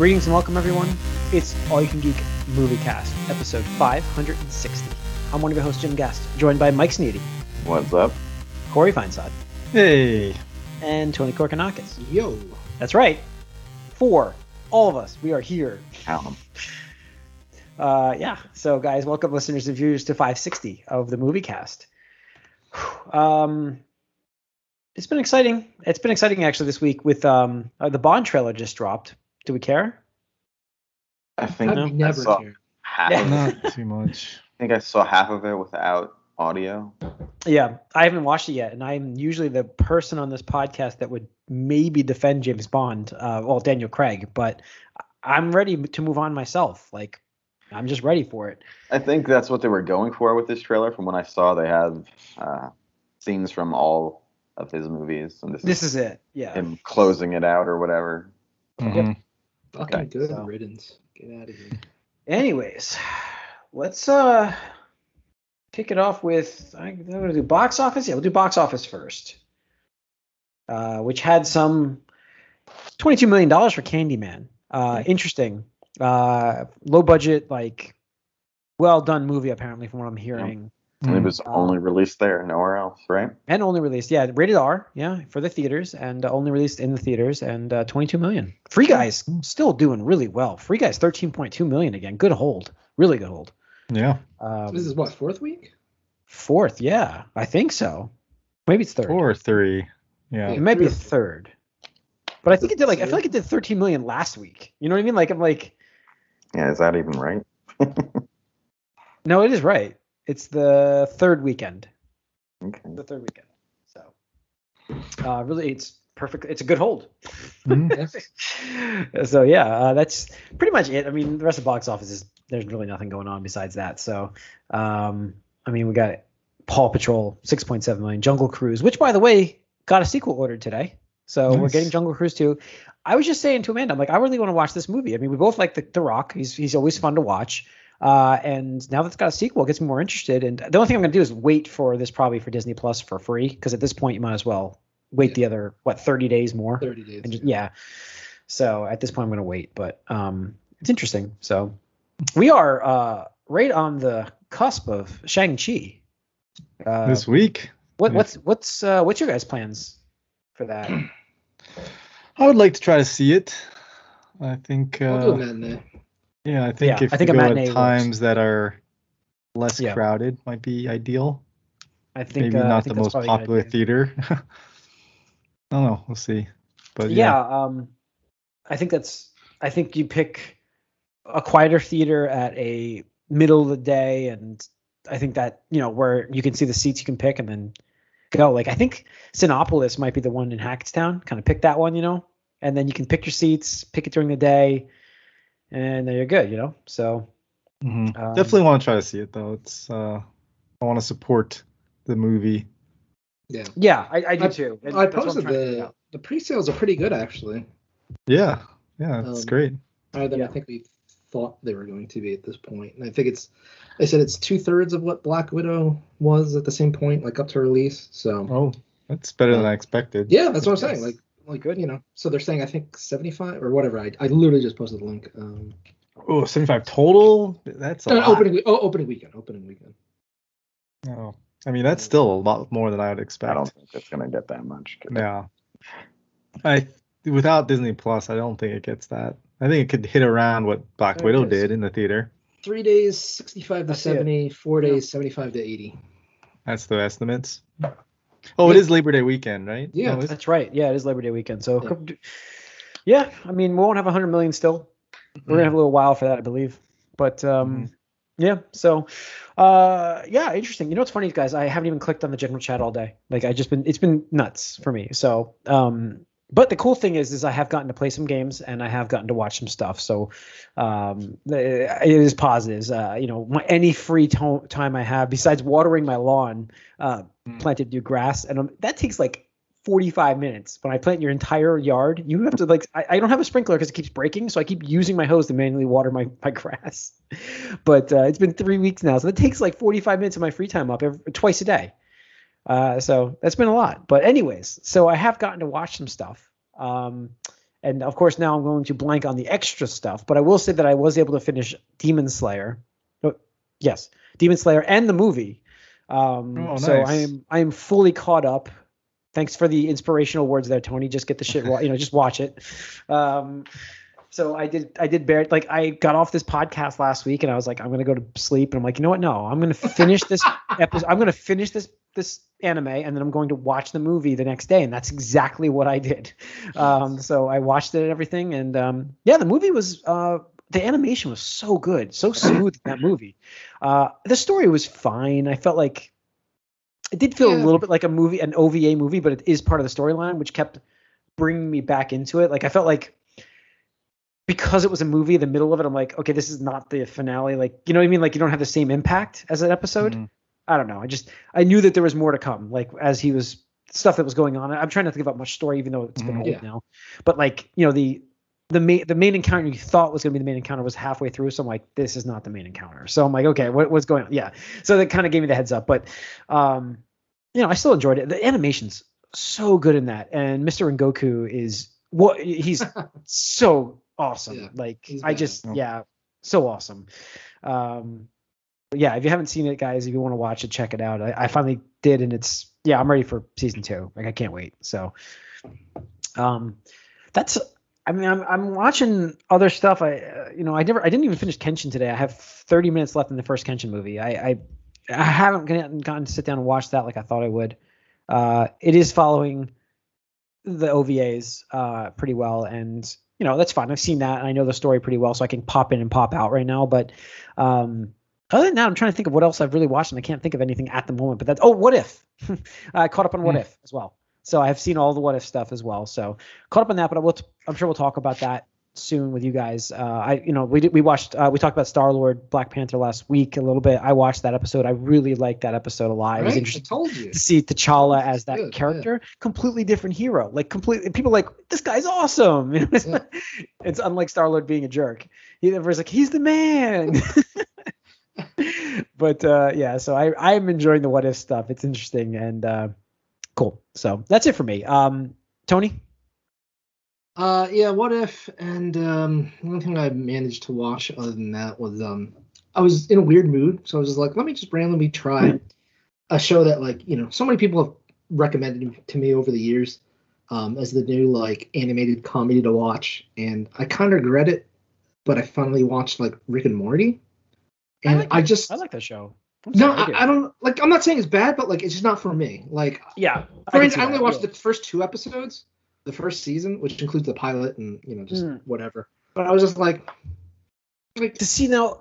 Greetings and welcome, everyone. It's All You Can Geek Movie Cast, episode 560. I'm one of your hosts, Jim Guest, joined by Mike Sneedy, What's up? Corey Feinsod, Hey. and Tony Korkanakis. Yo. That's right. Four. All of us. We are here. Count 'em. Uh, yeah. So, guys, welcome, listeners and viewers, to 560 of the Movie Cast. Um, it's been exciting. It's been exciting actually this week with um uh, the Bond trailer just dropped. Do we care? I think I've I never saw cared. half. Yeah. Not too much. I think I saw half of it without audio. Yeah, I haven't watched it yet, and I'm usually the person on this podcast that would maybe defend James Bond, uh, well, Daniel Craig, but I'm ready to move on myself. Like, I'm just ready for it. I think that's what they were going for with this trailer. From what I saw, they have uh, scenes from all of his movies, and this, This is is it. Yeah. him closing it out or whatever. Mhm. Fucking Okay, good so- riddance. Get out of here. Anyways, let's uh kick it off with I'm gonna do box office. Yeah, we'll do box office first. Uh, which had some twenty-two million dollars for Candyman. Uh, interesting. Uh, low budget, like well done movie apparently from what I'm hearing. And it was Mm. only released there, nowhere else, right? And only released, yeah, rated R, yeah, for the theaters, and uh, only released in the theaters, and uh, 22 million. Free Guys still doing really well. Free Guys 13.2 million again. Good hold, really good hold. Yeah. Um, this is what, fourth week? Fourth, yeah, I think so. Maybe it's third. Four or three. Yeah. It might be third. But I think it did like I feel like it did 13 million last week. You know what I mean? Like I'm like, Yeah, is that even right? no, it is right. It's the third weekend. Okay. The third weekend. So, uh, really, it's perfect. It's a good hold. Mhm. so yeah, uh, that's pretty much it. I mean, the rest of the box office is there's really nothing going on besides that. So, um, I mean, we got Paw Patrol 6.7 million, Jungle Cruise, which by the way got a sequel ordered today. So we're getting Jungle Cruise 2. I was just saying to Amanda, I'm like, I really want to watch this movie. I mean, we both like the, the Rock. He's he's always fun to watch. Uh, and now that it's got a sequel, it gets me more interested. And the only thing I'm going to do is wait for this probably for Disney Plus for free because at this point you might as well wait Yeah. the other what 30 days more. 30 days. And just, yeah. So at this point, I'm going to wait, but um, it's interesting. So we are uh, right on the cusp of Shang Chi. Uh, this week. what, what's what's uh, what's your guys' plans for that? I would like to try to see it. I think. I'll do a Uh, matinee. Yeah, I think Yeah, if I think a go at works. times that are less Yeah. crowded might be ideal. I think Maybe uh, not think the most probably a good popular theater. I don't know. We'll see. But yeah, yeah. um, I think that's. I think you pick a quieter theater at a middle of the day, and I think that you know where you can see the seats you can pick, and then go. Like I think Cinépolis might be the one in Hackstown. Kind of pick that one, you know, and then you can pick your seats, pick it during the day, and then you're good, you know. So Mhm. um, Definitely want to try to see it though. It's. uh I want to support the movie. Yeah. yeah, I, I do I- too. and I that's what I'm posted trying to the the pre-sales are pretty good actually. Yeah. Yeah. It's Um, great. Higher than Yeah. I think we thought they were going to be at this. And I think it's I said it's two thirds of what Black Widow was at the same point, like up to release. So Oh, that's better than I expected. yeah, that's what I'm saying. Like like Good. you know. So they're saying I think 75 or whatever. I, I literally just posted the link. Um, Oh, 75 total? That's a no, lot. opening oh, opening weekend. Opening weekend. Oh, I mean, that's still a lot more than I would expect. I don't think it's gonna get that much. Yeah. I without Disney Plus, I don't think it gets that. I think it could hit around what Black There Widow did in the theater. Three days, 65 to I see it. 70. Four Yeah. days, 75 to 80. That's the estimates. Oh, it Yeah. is Labor Day weekend, right? Yeah, No, That's right. Yeah, it is Labor Day weekend. So, Yeah. yeah, I mean, we won't have 100 million still. We're gonna have a little while for that, I believe. But um, yeah. So, uh, yeah, interesting. You know what's funny, guys? I haven't even clicked on the general chat all day. Like, I just been it's been nuts for me. So, um, but the cool thing is, is I have gotten to play some games and I have gotten to watch some stuff. So, um, it is positives. Uh, you know, my, any free to- time I have besides watering my lawn, uh, Mm. planted new grass, and um, that takes like 45 minutes. When I plant your entire yard, you have to like, I, I don't have a sprinkler because it keeps breaking. So I keep using my hose to manually water my, my grass. But uh, it's been three weeks now. So it takes like 45 minutes of my free time up every, twice a day. Uh, so that's been a lot. But anyways, so I have gotten to watch some stuff. Um, and of course now I'm going to blank on the extra stuff. But I will say that I was able to finish Demon Slayer. Oh, yes, Demon Slayer and the movie. Um, Oh, So. I am I am fully caught up. Thanks for the inspirational words there, Tony. Just get the shit, you know, just watch it. Um, so I did I did bear like I got off this podcast last week and I was like I'm gonna go to sleep and I'm like you know what no I'm gonna finish this episode I'm gonna finish this this anime and then I'm going to watch the movie the next day and that's exactly what I did. Um, so I watched it and everything and um, yeah the movie was uh, the animation was so good so smooth in that movie. Uh, the story was fine. I felt like it did feel a little bit like a movie an OVA movie but it is part of the storyline which kept bringing me back into it. Like I felt like because it was a movie, the middle of it, I'm like, okay, this is not the finale. Like, you know what I mean? Like, you don't have the same impact as an episode. Mhm. I don't know. I just I knew that there was more to come. Like as he was stuff that was going on. I'm trying not to give up much story, even though it's been Mhm. old Yeah. now. But like, you know, the the main the main encounter you thought was going to be the main encounter was halfway through. So I'm like, this is not the main encounter. So I'm like, okay, what, what's going on? Yeah. So that kind of gave me the heads up. But um, you know, I still enjoyed it. The animation's so good in that, and Mr. Rengoku is what he's so awesome. Yeah, like I just yeah, so awesome. Um, yeah, if you haven't seen it, guys, if you want to watch it, check it out. I, I finally did, and it's yeah, I'm ready for season two. Like I can't wait. So, um, that's. I mean, I'm I'm watching other stuff. I uh, you know I never I didn't even finish Kenshin today. I have 30 minutes left in the first Kenshin movie. I I, I haven't gotten, gotten to sit down and watch that like I thought I would. Uh, it is following the OVAs uh, pretty well, and you know that's fine. I've seen that, and I know the story pretty well, so I can pop in and pop out right now. But um, other than that, I'm trying to think of what else I've really watched, and I can't think of anything at the moment. But that's oh, What If? I caught up on What Hmm. If as well, so I've seen all the What If stuff as well. So caught up on that, but I will. T- I'm sure we'll talk about that soon with you guys. Uh, I you know we did we watched uh, we talked about Star Lord Black Panther last week a little bit. I watched that episode. I really liked that episode a lot. It was Right? I interesting told you. to see T'Challa as that good, yeah. character, completely different hero. Like completely, people like this guy's awesome. You know, it's, Yeah. it's unlike Star Lord being a jerk. He was like he's the man. but uh, yeah, so I I'm enjoying the what if stuff. It's interesting and uh, cool. So that's it for me. Um, Tony. Uh, yeah. What if? And um, only thing I managed to watch other than that was um, I was in a weird mood, so I was just like, let me just randomly try a show that like you know so many people have recommended to me over the years um, as the new like animated comedy to watch, and I kind of regret it, but I finally watched like Rick and Morty, and like I, just I like that show. I'm no, sorry, I, I don't like. I'm not saying it's bad, but like it's just not for me. Like Yeah, for can instance, I only watched yeah. the first two episodes, the first season, which includes the pilot and you know just Mm. whatever. But I was just like, like to see now.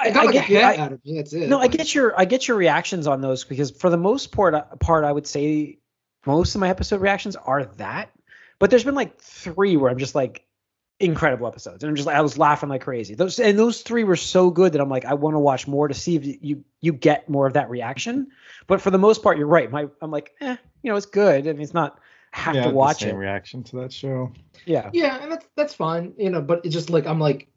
I, I got I like get hat out of me. That's it. No, I get your I get your reactions on those because for the most part uh, part I would say most of my episode reactions are that, but there's been like three where I'm just like incredible episodes and I'm just like I was laughing like crazy. Those and those three were so good that I'm like I want to watch more to see if you you get more of that reaction. But for the most part, you're right. My I'm like eh, you know it's good. I mean it's not have yeah, to the watch same it. reaction to that show. Yeah. Yeah, and that's that's fine, you know. But it's just like I'm like,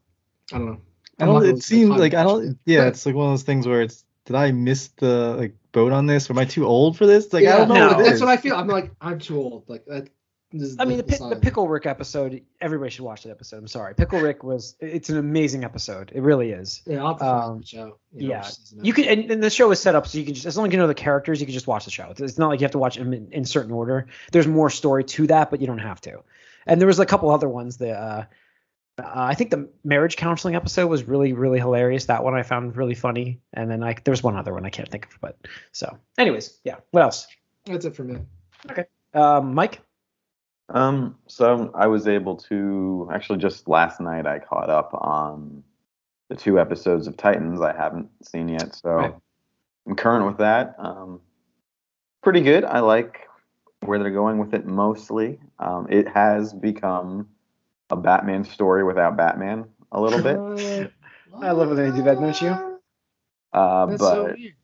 I don't know. I I'm don't. It seems like I don't. it. Yeah, it's like one of those things where it's. Did I miss the like boat on this? Or am I too old for this? Like I don't know. no, what that's what I feel. I'm like, I'm too old. Like that. Is I mean, the, the the. Pickle Rick episode, everybody should watch that episode. I'm sorry. Pickle Rick was, it's an amazing episode. It really is. Yeah, I'll um, the show. you know, yeah. You can, and, and the show is set up so you can just, as long as you know the characters, you can just watch the show. It's, it's not like you have to watch them in, in certain order. There's more story to that, but you don't have to. And there was a couple other ones that, uh, uh, I think the marriage counseling episode was really, really hilarious. That one I found really funny. And then I, there was one other one I can't think of, but so anyways, yeah. What else? That's it for me. Okay. Um, Mike? Um, so I was able to actually just last night I caught up on the two episodes of Titans I haven't seen yet, so Right. I'm current with that. Um, pretty good. I like where they're going with it mostly. Um, it has become a Batman story without Batman a little bit, I love when they do that, don't you? uh, That's but so weird.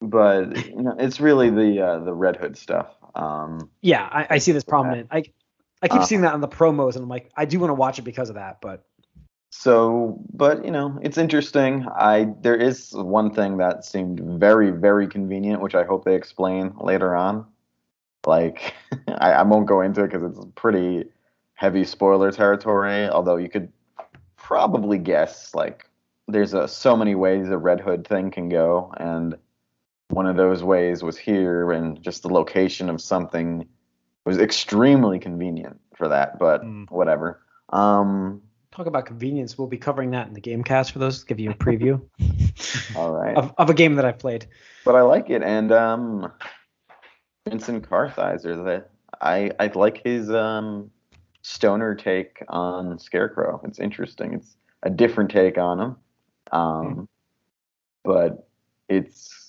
but you know, it's really the uh, the Red Hood stuff. Um, Yeah, I, I see this prominent. I I keep Uh, seeing that on the promos, and I'm like, I do want to watch it because of that. But So, but you know, it's interesting. I there is one thing that seemed very, very convenient, which I hope they explain later on. Like, I, I won't go into it because it's pretty heavy spoiler territory, although you could probably guess like there's a, so many ways a Red Hood thing can go, and one of those ways was here, and just the location of something was extremely convenient for that. But Mm. whatever. Um, Talk about convenience. We'll be covering that in the game cast for those. Give you a preview all right. of, of a game that I've played. but I like it. And um, Vincent Kartheiser, that I I like his um, stoner take on Scarecrow. It's interesting. It's a different take on him, um, but it's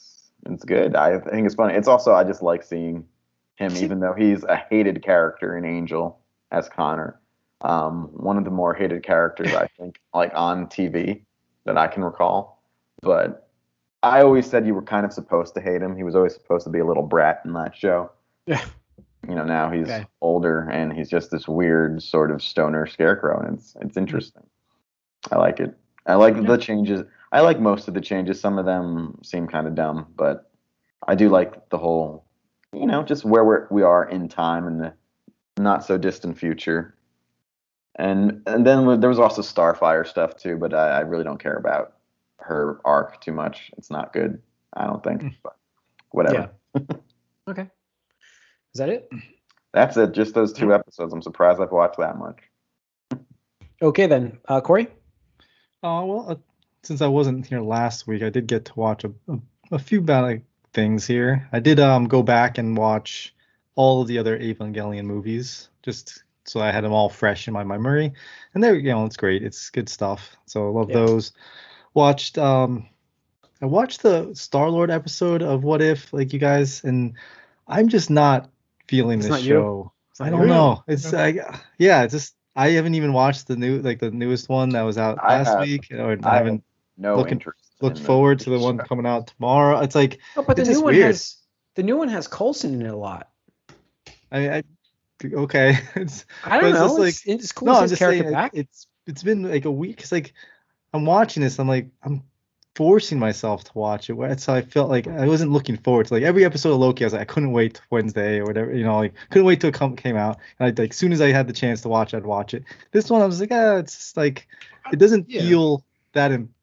it's good. I think it's funny. It's also I just like seeing him, even though he's a hated character in Angel as Connor. Um, one of the more hated characters I think, like on TV that I can recall. But I always said you were kind of supposed to hate him. He was always supposed to be a little brat in that show. Yeah. You know, now he's Okay. older and he's just this weird sort of stoner scarecrow, and it's it's interesting. I like it. I like Yeah. the changes. I like most of the changes. Some of them seem kind of dumb, but I do like the whole, you know, just where we're, we are in time and the not so distant future. And and then there was also Starfire stuff too, but I, I really don't care about her arc too much. It's not good. I don't think. Mm. But whatever. Okay. Is that it? That's it. Just those two episodes. I'm surprised I've watched that much. Okay then, uh, Corey. Oh well, uh, since I wasn't here last week, I did get to watch a, a, a few bad things here. I did um go back and watch all of the other Evangelion movies, just so I had them all fresh in my memory. And they're you know it's great. It's good stuff. So I love Yeah. those. Watched um I watched the Star Lord episode of What If, like you guys, and I'm just not feeling It's this not show. It's I don't know. It's Okay. like yeah, it's just I haven't even watched the new like the newest one that was out I last have- week, or I I haven't No Looking- interest. looked in forward to the show. one coming out tomorrow. It's like Oh, but the new one weird. has the new one has Coulson in it a lot. I, I okay. It's I don't know. It's, like- it's cool no, I'm just character saying back. it, it's it's been like a week. It's like I'm watching this. I'm like I'm forcing myself to watch it. where- So I felt like I wasn't looking forward to like every episode of Loki. I was like I couldn't wait till Wednesday or whatever. You know, like couldn't wait till it come, came out. And I like as soon as I had the chance to watch, I'd watch it. This one I was like ah, it's like it doesn't Yeah. feel that im-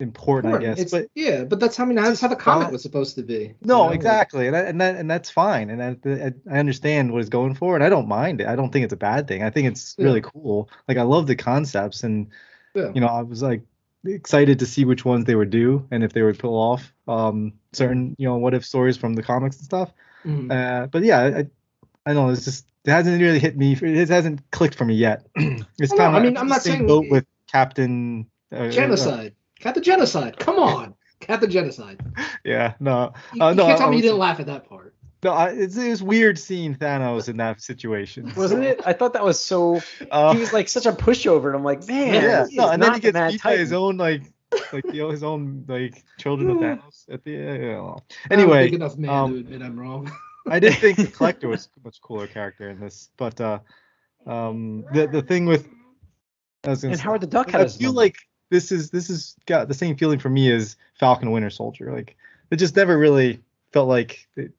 important, I guess. It's- But yeah, but that's how I mean that's how the comic not- was supposed to be. No, you know, exactly, and that, and that and that's fine, and I, I I understand what it's going for, and I don't mind it. I don't think it's a bad thing. I think it's Yeah. really cool. Like I love the concepts, and Yeah. you know, I was like excited to see which ones they would do, and if they would pull off um certain you know what if stories from the comics and stuff. Mhm. Uh, but yeah, I I don't know. It's just it hasn't really hit me. It hasn't clicked for me yet. it's kind of I mean, I'm not saying- boat with Captain. Uh, genocide. Cat the genocide. Come on. Cat the genocide. Yeah, no, You, Uh, you no, can't I tell me you was- didn't laugh at that part. no. I, it's, it was weird seeing Thanos in that situation. Wasn't it? I thought that was so. Uh, he was like such a pushover, and I'm like, man, yeah, no, and then he gets Mad beat by his own like, like you know, his own like children of Thanos at the. Yeah, yeah. I'm a Anyway, big enough man um, to admit I'm wrong. I did think the collector was a much cooler character in this, but uh, um, the the thing with I was And say- Howard the Duck had I feel like this is this is got the same feeling for me as Falcon Winter Soldier. Like it just never really felt like it,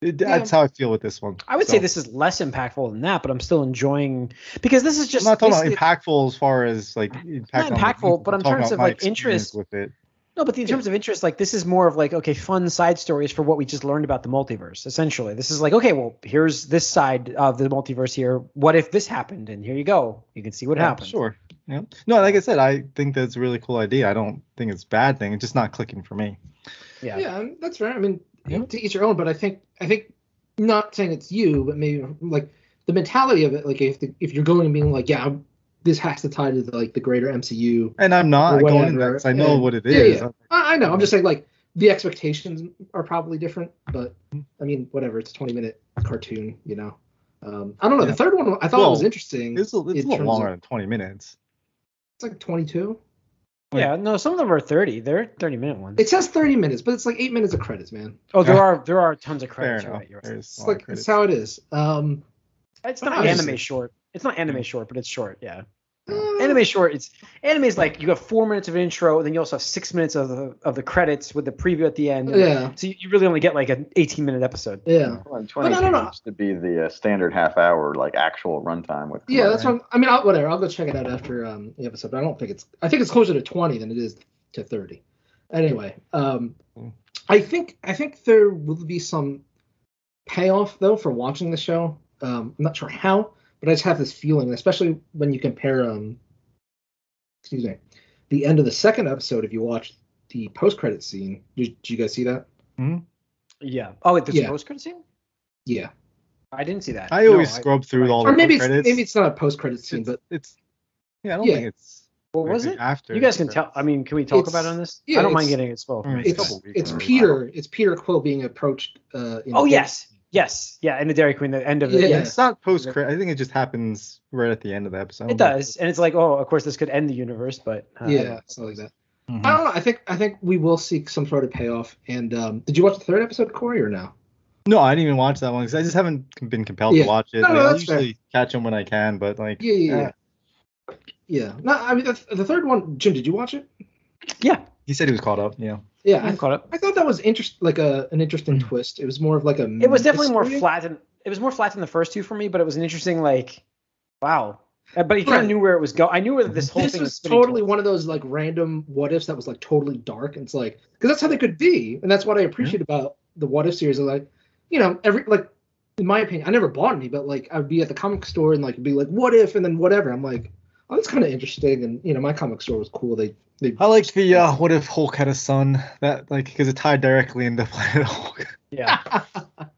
it, that's how I feel with this one. I would So, say this is less impactful than that, but I'm still enjoying because this is I'm just not talking about impactful as far as like impact the impactful, but in terms of, like, interest- with it. No, but in terms of interest, like this is more of like okay, fun side stories for what we just learned about the multiverse. Essentially, this is like okay, well, here's this side of the multiverse here. What if this happened? And here you go. You can see what Yeah, happens. Sure. Yeah. No, like I said, I think that's a really cool idea. I don't think it's a bad thing. It's just not clicking for me. Yeah. Yeah, that's fair. I mean, Yeah. to each your own. But I think I think not saying it's you, but maybe like the mentality of it. Like if the, if you're going and being like, yeah, this has to tie to the, like the greater MCU. And I'm not Or going into that I know and- what it is. yeah, yeah. I, I know. I'm just saying like the expectations are probably different, but I mean, whatever. It's a 20 minute cartoon, you know. Um, I don't know. Yeah. The third one I thought Well, was interesting. It's a, it's a little longer of- than 20 minutes. It's like 22. Yeah, no, some of them are 30. They're 30 minute ones. It says 30 minutes, but it's like eight minutes of credits, man. oh, there are there are tons of Fair credits. You're enough. right, you're right. It's a lot of like it's how it is. Um, It's not anime short. It's not anime short, but it's short. Yeah. Uh, Anime short, it's anime is like you have four minutes of intro, and then you also have six minutes of the of the credits with the preview at the end. Yeah. So you, you really only get like an 18 minute episode. Yeah. Well, But 20 no, no, no. seems to be the uh, standard half hour like actual runtime with. Yeah, that's commercials. what I'm, mean. I'll, whatever. I'll go check it out after um, the episode. But I don't think it's. I think it's closer to 20 than it is to 30. Anyway, um, Mm. I think I think there will be some payoff though for watching the show. Um, I'm not sure how, but I just have this feeling, especially when you compare um, excuse me, the end of the second episode. If you watch the post credit scene, did, did you guys see that? Yeah. Oh, wait, there's Yeah. a post credit scene. Yeah. I didn't see that. I No, always scrub through all Or the maybe it's, credits. maybe it's not a post credit scene, it's, but it's yeah, I don't Yeah. think it's What was it? after. You guys can tell. I mean, can we talk It's- about it on this? yeah, I don't mind getting it spoiled. It's it's it's Peter it's Peter Quill being approached. Uh, in Oh yes, yes, yeah. In the Dairy Queen, the end of it. Yeah. Yeah, it's not post credit. I think it just happens right at the end of the episode. it does, and it's like, oh, of course, this could end the universe, but uh, Yeah, something like that. Mhm. I don't know. I think I think we will see some sort of payoff. And um, did you watch the third episode, Corey, or no? No, I didn't even watch that one because I just haven't been compelled Yeah. to watch it. No, no, Like, I that's fair. catch them when I can, but like, Yeah, yeah, yeah. yeah. Yeah. No, I mean the, the third one, Jim. Did you watch it? yeah, he said he was caught up. Yeah. Yeah, I, caught up. I thought that was interest like a an interesting Mm. twist. It was more of like a. It was definitely more flat than it was more flat than the first two for me, but it was an interesting like, wow. Uh, But he kind of knew where it was going. I knew where this whole This thing was was totally towards. one of those like random what ifs that was like totally dark. And it's like because that's how they could be, and that's what I appreciate about the what if series. Is like, you know, every like in my opinion, I never bought any, but like I'd be at the comic store and like be like, what if, and then whatever. I'm like, oh, that's kind of interesting, and you know, my comic store was cool. They they I like the uh, what if Hulk had a son that like because it tied directly into Planet Hulk. Yeah.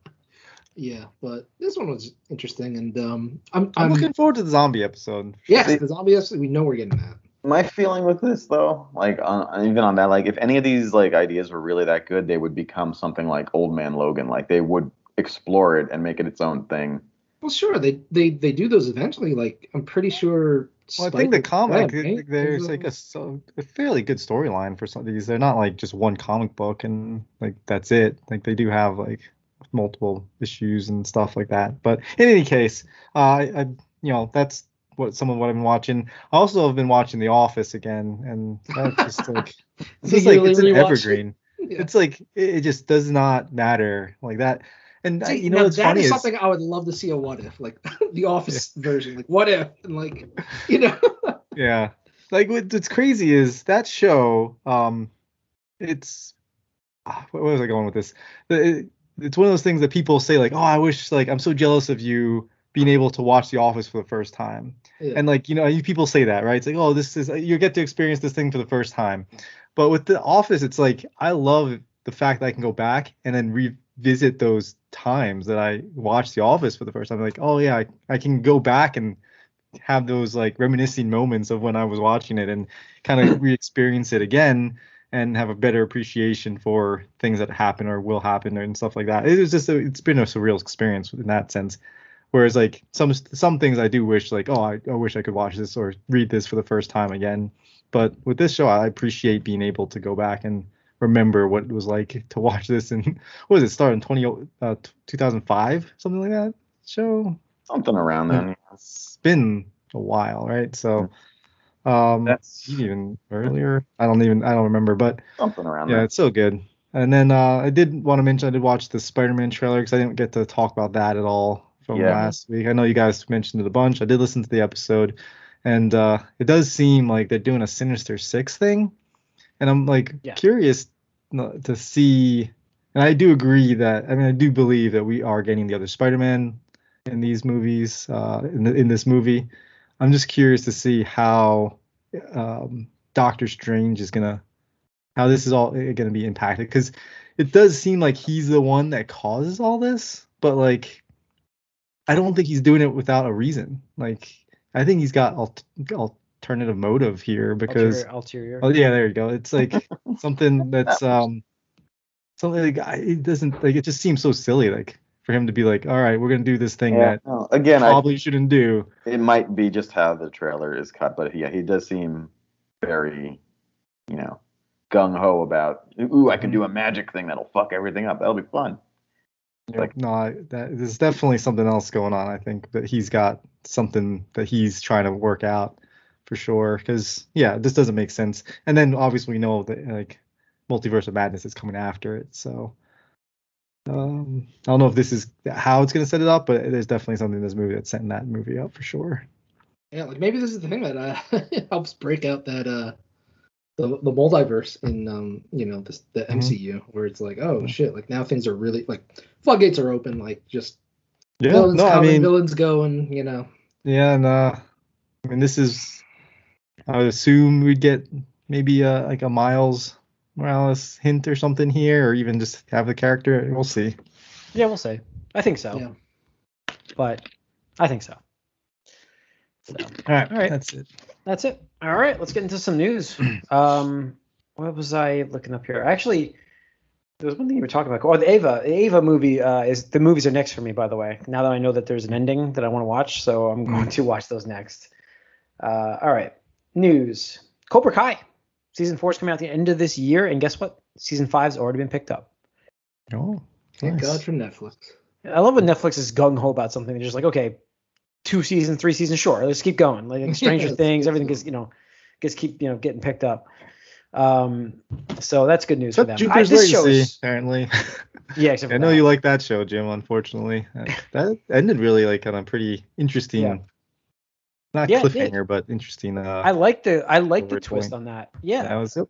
yeah, but this one was interesting, and um, I'm I'm I'm, looking forward to the zombie episode. yes, the zombie episode, we know we're getting that. My feeling with this though, like on, even on that, like if any of these like ideas were really that good, they would become something like Old Man Logan. Like they would explore it and make it its own thing. Well, sure, they they they do those eventually. Like I'm pretty sure. Well, I think the comic yeah, right? there's like a, so- a fairly good storyline for some of these. They're not like just one comic book and like that's it. Like they do have like multiple issues and stuff like that. But in any case, uh, I, I you know that's what some of what I've been watching. I also have been watching The Office again, and that's just like it's just like it's an evergreen. Yeah. It's like it, it just does not matter like that. And uh, See, you know that funny is is something I would love to see a what if, like the Office version, like what if, and like you know, Yeah. Like what, what's crazy is that show. Um, it's ah, where was I going with this? It, it's one of those things that people say like, oh, I wish like I'm so jealous of you being able to watch The Office for the first time. Yeah. And like you know, you- people say that, right? It's like, oh, this is you get to experience this thing for the first time. But with The Office, it's like I love the fact that I can go back and then revisit those times that I watched The Office for the first time. Like, oh yeah, I, I can go back and have those like reminiscing moments of when I was watching it and kind of re-experience it again and have a better appreciation for things that happen or will happen and stuff like that. It was just a, it's been a surreal experience in that sense. Whereas like some some things I do wish like oh I, I wish I could watch this or read this for the first time again. But with this show I appreciate being able to go back and remember what it was like to watch this and what was it start in 20 uh, 2005 something like that show Something around then. it's been a while, right? So, um, That's even earlier. I don't even I don't remember, but something around yeah, it's so good. And then uh, I did want to mention I did watch the Spider-Man trailer because I didn't get to talk about that at all from Yeah. last week. I know you guys mentioned it a bunch. I did listen to the episode, and uh, it does seem like they're doing a Sinister Six thing, and I'm like Yeah. curious to see. And I do agree that I mean I do believe that we are getting the other Spider-Man in these movies uh, in the, in this movie. I'm just curious to see how um, Doctor Strange is gonna how this is all going to be impacted because it does seem like he's the one that causes all this, but like I don't think he's doing it without a reason. Like I think he's got alt- alternative motive here because ulterior. ulterior. oh yeah, there you go. It's like something that's um something like I- it doesn't like it just seems so silly like for him to be like all right we're gonna do this thing Yeah. that No, again, I, probably shouldn't do. it might be just how the trailer is cut, but yeah, he does seem very, you know, gung ho about. Ooh, I can do a magic thing that'll fuck everything up. That'll be fun. Like- no, I- that there's definitely something else going on. I think that he's got something that he's trying to work out for sure. Because yeah, this doesn't make sense. And then obviously we know that like Multiverse of Madness is coming after it, so. Um, I don't know if this is how it's gonna set it up, but there's definitely something in this movie that's setting that movie up for sure. Yeah, like maybe this is the thing that uh, helps break out that uh the the multiverse in um you know this the Mhm. MCU where it's like oh shit like now things are really like floodgates are open like just Yeah, villains no, I mean, villains going you know Yeah, and uh, I mean, this is. I would assume we'd get maybe a like a Miles Morales hint or something here, or even just have the character. We'll see. Yeah, we'll see. I think so. Yeah. But I think so. So All right, All right. that's it. that's it. All right, let's get into some news. Um, what was I looking up here? Actually, there was one thing you were talking about. Oh, the OVA, the OVA movie uh, is the movies are next for me. By the way, now that I know that there's an ending that I want to watch, so I'm going to watch those next. Uh, all right, news. Cobra Kai season four is coming out at the end of this year, and guess what? Season five's already been picked up. Oh, thank nice. God for Netflix. I love when Netflix is gung ho about something. They're just like, okay, two seasons, three seasons, sure, let's keep going. Like Stranger Things, everything gets you know gets keep you know getting picked up. Um, so that's good news for them. Except I, Jupiter's this Legacy, shows, apparently. yeah, except for I know that. you like that show, Jim. Unfortunately, that, that ended really like on a pretty interesting, Yeah. Not Yeah, cliffhanger, but interesting. Uh, I like the I like the twist on that. Yeah. that was it.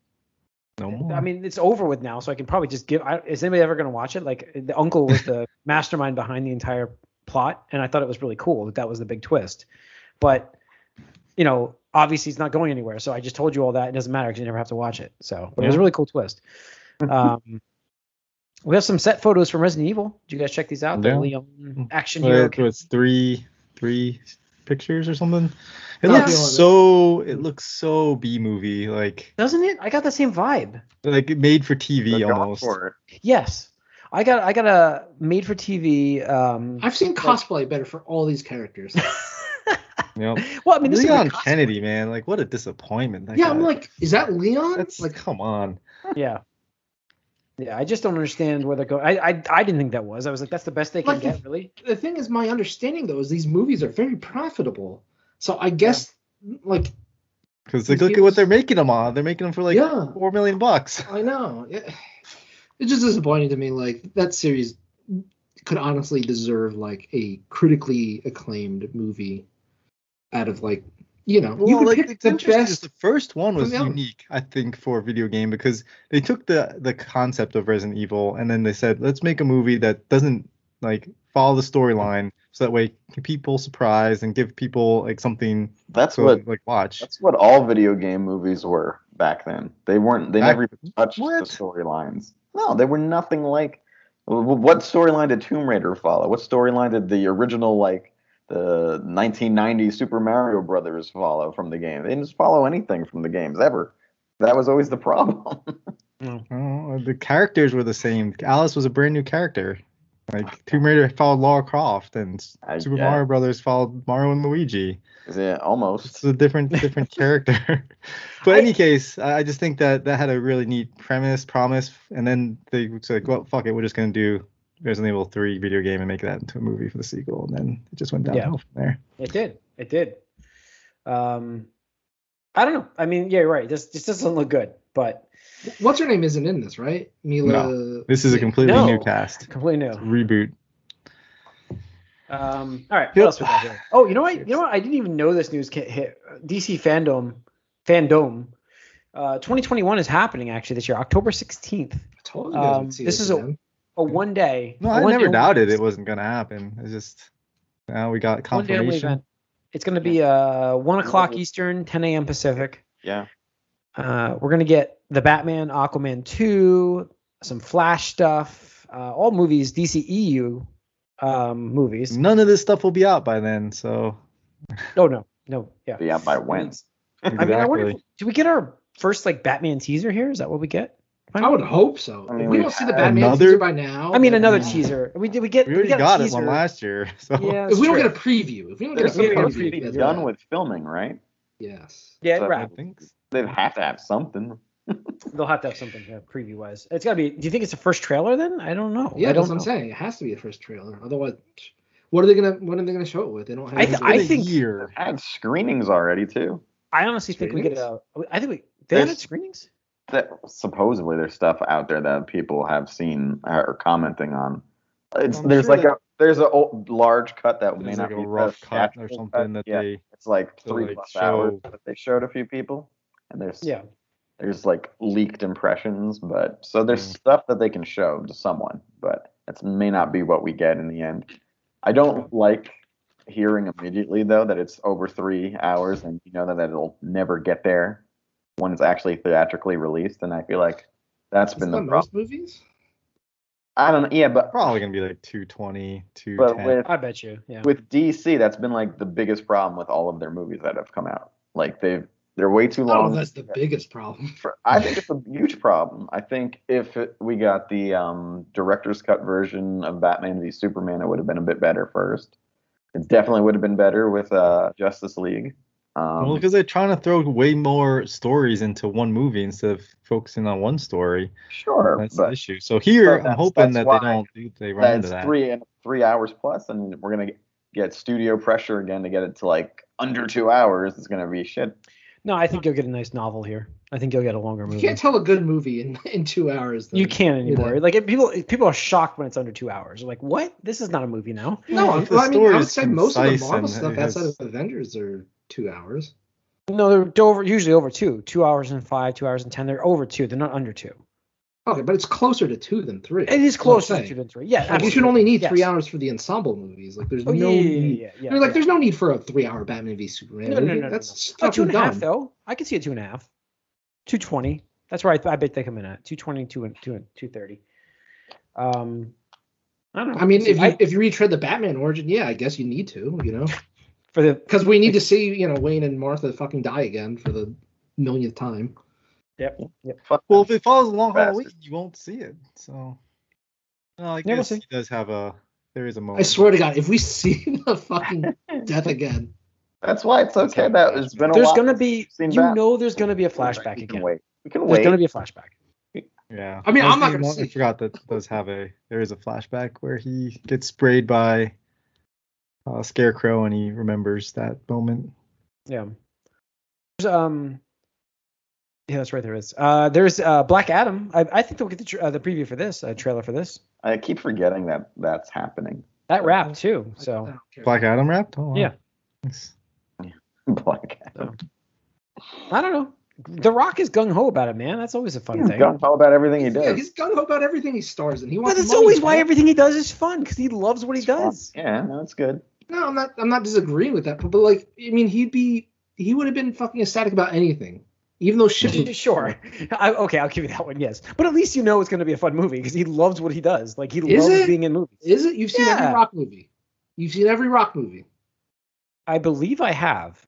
No more. I mean, it's over with now, so I can probably just give. I, is anybody ever going to watch it? Like, the uncle was the mastermind behind the entire plot, and I thought it was really cool that that was the big twist. But, you know, obviously it's not going anywhere. So I just told you all that. It doesn't matter because you never have to watch it. So, but it was a really cool twist. Um, we have some set photos from Resident Evil. Did you guys check these out? The Yeah. Leon action hero. it was three three pictures or something. It Yeah. looks so it looks so B movie like Doesn't it? I got the same vibe. like made for TV They're almost. for. Yes. I got I got a made for TV. Um, I've seen cosplay better for all these characters. You know? well, I mean, this Leon a. Kennedy, man, like what a disappointment. Yeah, guy. I'm like, is that Leon? that's like, like come on. Yeah. Yeah, I just don't understand where they're going. I, I I didn't think that was. I was like, that's the best they can Like get, if- really. the thing is, my understanding though is these movies are very profitable. So I guess, like, Because like These look at what they're making them on. They're making them for like Yeah. four million bucks. I know. It- It's just disappointing to me. Like that series could honestly deserve like a critically acclaimed movie out of like you know you Well, could like, pick it's the best. The first one was from the other. unique, I think, for a video game because they took the the concept of Resident Evil and then they said, let's make a movie that doesn't like follow the storyline, so that way keep people surprised and give people like something That's to what like watch. that's what all video game movies were back then. They weren't. They Back- never even touched what? the storylines. No, they were nothing like. What storyline did Tomb Raider follow? What storyline did the original like the 1990 Super Mario Brothers follow from the game? They didn't follow anything from the games ever. That was always the problem. Oh, the characters were the same. Alice was a brand new character. Like Tomb Raider followed Lara Croft, and I Super guess. Mario Brothers followed Mario and Luigi. yeah, almost. It's a different different character. but in any case, I I just think that that had a really neat premise, promise, and then they like, well, fuck it, we're just gonna do Resident Evil 3 video game and make that into a movie for the sequel, and then it just went Yeah. downhill from there. It did. It did. Um, I don't know. I mean, yeah, you're right. This this doesn't look good, but What's her name isn't in this, right? Milla. This is a completely No. new cast, completely new. reboot. Um, all right. What else we got here? Oh, you know what? You know what? I didn't even know this news hit DC FanDome. FanDome. Uh, 2021 is happening actually this year, October 16th. I told you guys Um, would see this is a- again. A one day. No, a I one never day- doubted it wasn't gonna happen. It's just now we got one day confirmation. event. It's going to be uh one o'clock Eastern, 10 a.m. Pacific. Yeah. Uh, we're gonna get the Batman, Aquaman 2, some Flash stuff, uh, all movies, DCEU um, movies. None of this stuff will be out by then, so Oh no, no, yeah. Yeah, by when? I mean, I wonder, if, do we get our first like Batman teaser here? Is that what we get? I would hope so. I mean, we we don't see the had Batman another- teaser by now. I mean, another uh, teaser. We did we get we already got, got a it one last year. So Yeah, If that's we don't get a preview, if we don't They're get a we don't supposed to preview, be done right. with filming, right? yes. yeah, So- right. They have to have something. They'll have to have something yeah, preview wise. It's gotta be. Do you think it's the first trailer then? I don't know. Yeah, I that's don't what know. I'm saying. It has to be the first trailer. Otherwise, what are they gonna what are they gonna show it with? They don't have. I th- it's I been think- year. Had screenings already too. I honestly think we get a. I think we. They There's- had screenings. That supposedly there's stuff out there that people have seen or commenting on. It's, I'm there's sure like a there's a o- large cut that may not like be a rough cut or something cut. that yeah, they it's like three like, plus hours that they showed a few people, and there's Yeah. there's like leaked impressions, but so there's Mm. stuff that they can show to someone, but it may not be what we get in the end. I don't like hearing immediately though that it's over three hours and you know that it'll never get there when it's actually theatrically released, and I feel like that's Isn't been the that problem. most movies? I don't know, yeah, but Probably gonna be like 220, 210. with I bet you. Yeah. with DC, that's been like the biggest problem with all of their movies that have come out. Like they've they're way too I don't know long. if that's the biggest problem. For- I think it's a huge problem. I think if it, we got the um, director's cut version of Batman v Superman, it would have been a bit better first. It definitely would have been better with uh, Justice League. Um, well, because they're trying to throw way more stories into one movie instead of focusing on one story. sure, That's the issue. So here, I'm hoping that they don't do they run into that's that. three and three hours plus, and we're gonna get, get studio pressure again to get it to like under two hours. It's gonna be shit. No, I think you'll get a nice novel here. I think you'll get a longer movie. You can't tell a good movie in, in two hours. Though. You can't You know. anymore. Like if people people are shocked when it's under two hours. They're like, what? This is not a movie now. No, Well, I'm- if the well, I mean, I would say most of the Marvel stuff has- outside of Avengers are two hours. No, they're, over usually over two. Two hours and five, two hours and ten. They're over two. They're not under two. Okay, but it's closer to two than three. It is That's what I'm closer to two than three. Yeah, Like, you should only need yes. three hours for the ensemble movies. Like there's Oh, no yeah, yeah, need. yeah, yeah, yeah, like there's no need for a three-hour Batman v Superman. No, no, no, no, That's no. Oh, two fucking and a half dumb. though. I can see a two and a half. Two twenty. That's right. I bet they come in at two twenty, two and two and two thirty. Um, I don't know. I mean, if you I- if you retread the Batman origin, yeah, I guess you need to, you know, for the because we need to see, you know, Wayne and Martha fucking die again for the millionth time. yep, yep. Well, if it follows along Bastard. Halloween, you won't see it. So, well, I Yeah, we'll guess he does have a. There is a moment. I swear to God, if we see the fucking death again, That's why it's okay that it's been a There's gonna be. You Batman. know, there's gonna be a flashback we can again. wait. We can There's wait. gonna be a flashback. Yeah. I mean, was I'm not gonna one- I see- forgot that does have a. There is a flashback where he gets sprayed by uh, Scarecrow and he remembers that moment. Yeah. There's, um. Yeah, that's right. There is. Uh, there's uh, Black Adam. I, I think they'll get the tra- uh, the preview for this uh, trailer for this. I keep forgetting that that's happening. That wrap too. So. Black Adam wrapped? Oh, wow. Yeah. Nice. Black Adam. I don't know. The Rock is gung ho about it, man. That's always a fun He's thing. gung ho about everything he does. Yeah, does. he's gung ho about everything he stars in. He But that's money, always why everything he does is fun because he loves what he It's fun. does. Yeah, no, it's good. No, I'm not. I'm not disagreeing with that. But, but like, I mean, he'd be. He would have been fucking ecstatic about anything, even though shit. sure. I, okay, I'll give you that one. Yes, but at least you know it's going to be a fun movie because he loves what he does. Like he Is loves it? being in movies. Is it? You've seen Yeah. every rock movie. You've seen every rock movie. I believe I have.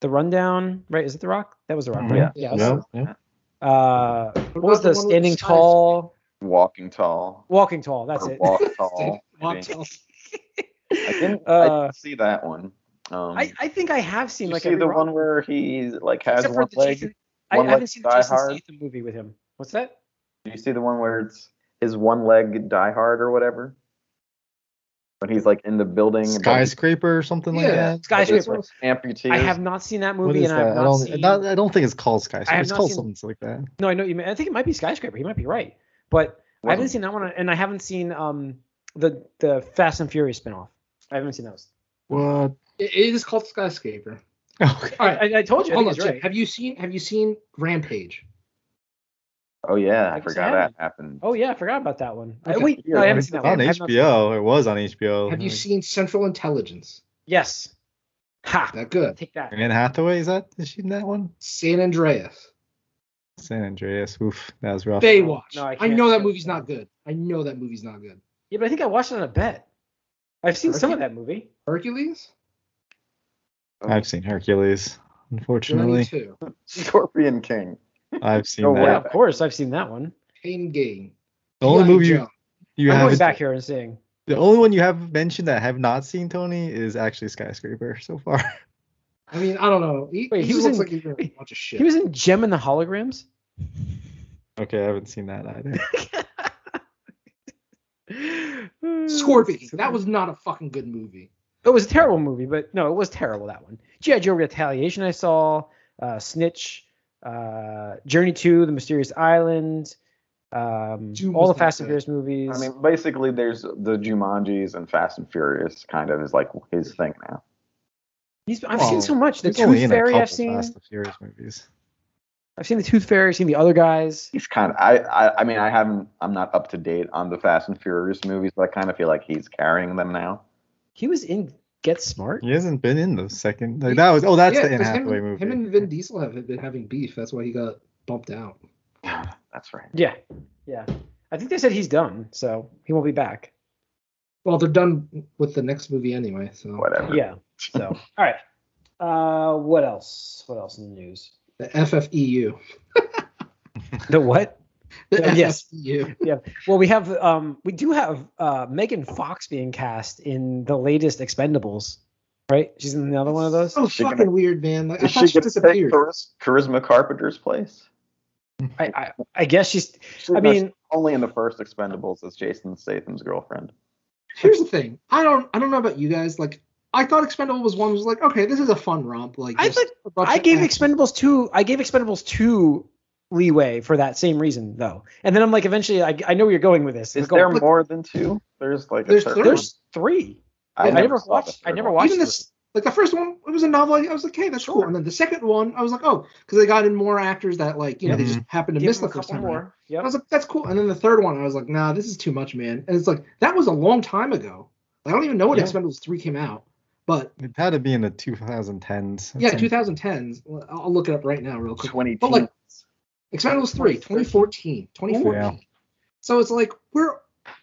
The rundown, right? Is it The Rock? That was The Rock. Mhm. right? Yeah. Yeah. Yeah, yeah. Uh, what, What was the the one with the standing tall, Walking tall. walking tall? That's or it. Walk tall. Walk tall. I didn't, I Uh, didn't see that one. Um, I, I think I have seen like see the Rock one where he like has except one the leg. Jason- I, one I haven't seen the Die Jason Hard. Statham movie with him. What's that? Do you see the one where it's his one leg Die Hard or whatever? When he's like in the building. Skyscraper or something like Yeah. that. Skyscraper. he's amputee. I have not seen that movie, is and I that? have I don't. seen. not- I don't think it's called Skyscraper. It's called seen- something like that. No, I know you. mean- I think it might be Skyscraper. He might be right, but I haven't Wasn't- seen that one, and I haven't seen um the the Fast and Furious spinoff. I haven't seen those. What? It, it is called Skyscraper. Okay. All right. I, I told you. I Hold on, it's right. Have you seen Have you seen Rampage? Oh yeah, I I forgot that happened. Oh yeah, I forgot about that one. Okay. wait, no, I haven't seen that on one. I have not seen- HBO. It was on HBO. Have you Like, seen Central Intelligence? Yes. Ha. That good. Take that. Anne Hathaway? Is that? Is she in that one? San Andreas. San Andreas. Oof, that was rough. Baywatch. No, I I, can't- know that movie's not good. I know that movie's not good. Yeah, but I think I watched it on a bet. I've seen some of that movie. Hercules. Oh. I've seen Hercules. Unfortunately, Two. Scorpion King. I've seen No that. Yeah, of course, I've seen that one. Pain Gain. The only movie you, Joe. you I'm going haven't back here and seeing. The only one you have mentioned that I have not seen, Tony, is actually Skyscraper so far. I mean, I don't know. He, Wait, he, he was looks in- like he's doing a bunch of shit. He was in Jem and the Holograms. okay, I haven't seen that either. Scorpion. That was not a fucking good movie. It was a terrible movie, but no, it was terrible that one. G.I. Joe Retaliation I saw, uh, Snitch, uh, Journey to the Mysterious Island, um, all the not Fast and. Furious movies. I mean, basically, there's the Jumanjis and Fast and Furious kind of is like his thing now. He's, I've Well, seen so much. The He's only Tooth Fairy I've seen. Fast and Furious movies. I've seen the Tooth Fairy. I've seen the other guys. He's kind of. I, I. I mean, I haven't. I'm not up to date on the Fast and Furious movies, but I kind of feel like he's carrying them now. He was in Get Smart. He hasn't been in the second. Like that was. Oh, that's yeah, the Anne 'cause him, movie. him and Vin Diesel have been having beef. That's why he got bumped out. That's right. Yeah, yeah. I think they said he's done, so he won't be back. Well, they're done with the next movie anyway. So Whatever. Yeah. So, all right. Uh, what else? What else in the news? The FFEU. The what? The yes. FFEU. Well, we have um, we do have uh, Megan Fox being cast in the latest Expendables, right? She's in another one of those. So fucking gonna- weird, man. Like I thought she she to take disappeared. Charis- Charisma Carpenter's place? I, I I guess she's. I mean, she's only in the first Expendables as Jason Statham's girlfriend. Here's the thing. I don't. I don't know about you guys. Like I thought Expendable was one was like okay, this is a fun romp. Like I thought- I gave action. Expendables two. I gave Expendables two leeway for that same reason, though. And then I'm like, eventually, I, I know where you're going with this. Is Go- there Look- more than two? There's like There's a third three. There's three. I, never saw watched. I never watched. Even this, like the first one, it was a novel. I was like, hey, that's cool. And then the second one, I was like, oh, because they got in more actors that like you know they mm-hmm. just happened to Give miss the first time. around. more. I was like, that's cool. And then the third one, I was like, nah, this is too much, man. And it's like that was a long time ago. I don't even know when Yeah. Expendables three came out, but It had to be in the 2010s. yeah, 2010s. I'll look it up right now, real quick. 20 But like Expendables 3, 2014, 2014. Yeah. So it's like we're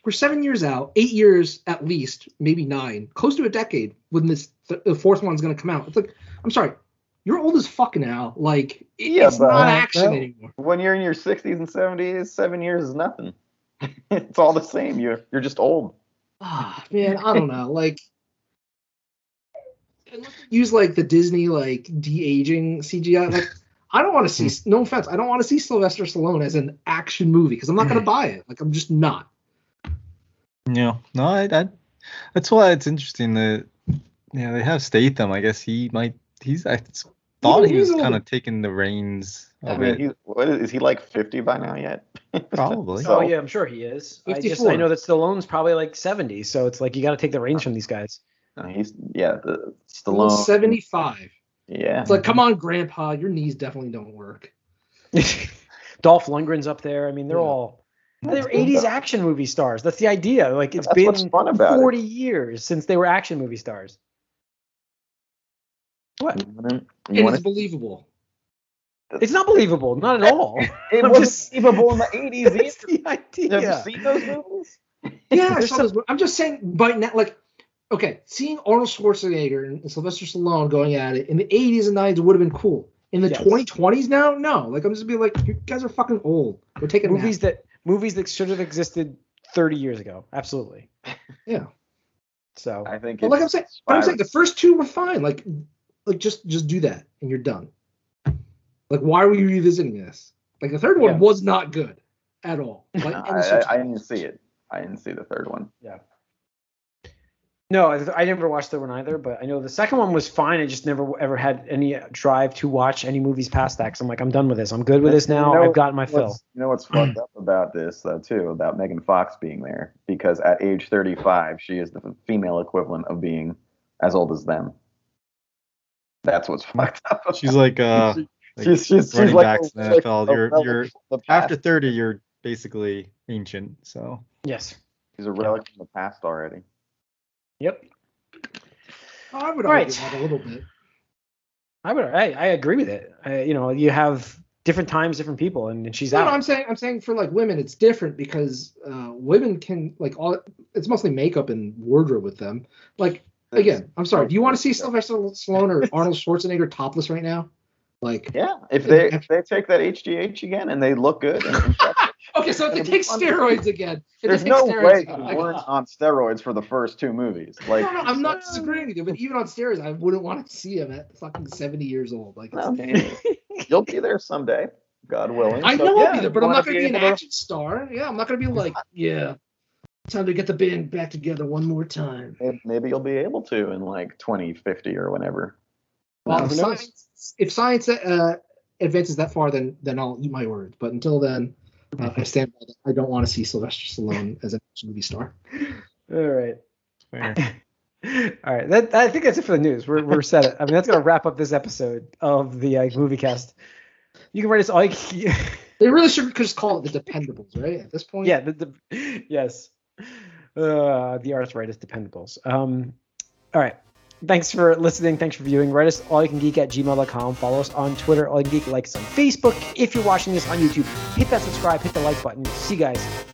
we're seven years out, eight years at least, maybe nine, close to a decade when this th- the fourth one's gonna come out. It's like I'm sorry, you're old as fuck now. Like it- Yeah, it's but- not action Well- anymore. when you're in your 60s and 70s, seven years is nothing. it's all the same. You're you're just old. Ah, man, I don't know. Like unless they use like the Disney like de aging CGI. Like I don't want to see. No offense, I don't want to see Sylvester Stallone as an action movie because I'm not gonna mm-hmm. buy it. Like I'm just not. Yeah. No, I, I that's why it's interesting that yeah, they have Statham. I guess he might he's I thought he he's was kind of taking the reins I of mean, it. he's, what is, is he like 50 by now yet? Probably. So- oh yeah, I'm sure he is. I just I know that Stallone's probably like 70, so it's like you got to take the reins from these guys. No, he's yeah, the Well, Stallone. 75. Yeah. It's like, come on, Grandpa, your knees definitely don't work. Dolph Lundgren's up there. I mean, they're Yeah. all they're That's 80s though. action movie stars. That's the idea. Like it's That's what's been fun about it. 40 years since they were action movie stars. What? You wanna- you And wanna- it's believable. It's not believable. Not at all. it I'm wasn't just- believable in the 80s That's either. the Have you seen those movies? Yeah, I saw some... those. I'm just saying, by now, like, okay, seeing Arnold Schwarzenegger and Sylvester Stallone going at it in the 80s and 90s would have been cool. In the Yes. 2020s now, no. Like, I'm just be like, you guys are fucking old. We're taking movies that movies that should have existed 30 years ago. Absolutely. Yeah. So I think. But like I'm saying, but I'm saying the first two were fine. Like, like just just do that and you're done. Like, why were you revisiting this? Like the third one Yeah. was not good at all. Like, No, I, I, I didn't see it. I didn't see the third one. No, I, I never watched the one either, but I know the second one was fine. I just never ever had any drive to watch any movies past that. Cause I'm like, I'm done with this. I'm good with this now. You know I've gotten my fill. You know what's fucked up about this though too about Megan Fox being there because at age 35 she is the female equivalent of being as old as them. That's what's fucked up. about She's like uh it. like she's, she's, she's running like backs the- in the like NFL. the You're- relic you're- the after 30 you're basically ancient. So Yes. She's a relic from the past already. Yep. I would Right. argue that a little bit. I would. I, I agree with it. I, you know, you have different times, different people, and, and she's No, out. no, I'm saying I'm saying for like women, it's different because uh, women can like all. It's mostly makeup and wardrobe with them. Like again, I'm sorry. Do you want to see Sylvester Stallone or Arnold Schwarzenegger topless right now? Like, Yeah, if they if they take that HGH again and they look good, and, okay, so if they It'll take steroids again, there's no way again, you like, weren't on steroids for the first two movies. Like, no, no, I'm not disagreeing with you, but even on steroids, I wouldn't want to see him at fucking 70 years old. Like, it's, okay, you'll be there someday, God willing. I so, know yeah, I'll be there, but I'm not going to be an able to- action star. Yeah, I'm not going to be like, yeah, Time to get the band back together one more time. Maybe- Maybe you'll be able to in like 2050 or whenever. Well, if science, if science uh, advances that far, then then I'll eat my word. But until then, uh, I stand by that. I don't want to see Sylvester Stallone as a movie star. All right. Fair. All right. That I think that's it for the news. We're we're set. I mean, that's gonna wrap up this episode of the uh, movie cast. You can write us all. You can, They really should just call it the Dependables, right? At this point. yeah. The, the, yes. Uh, the arthritis dependables. Um. All right. Thanks for listening. Thanks for viewing. Write us all you can geek at gmail.com. Follow us on Twitter. All you can geek. Like us on Facebook. If you're watching this on YouTube, hit that subscribe. Hit the like button. See you guys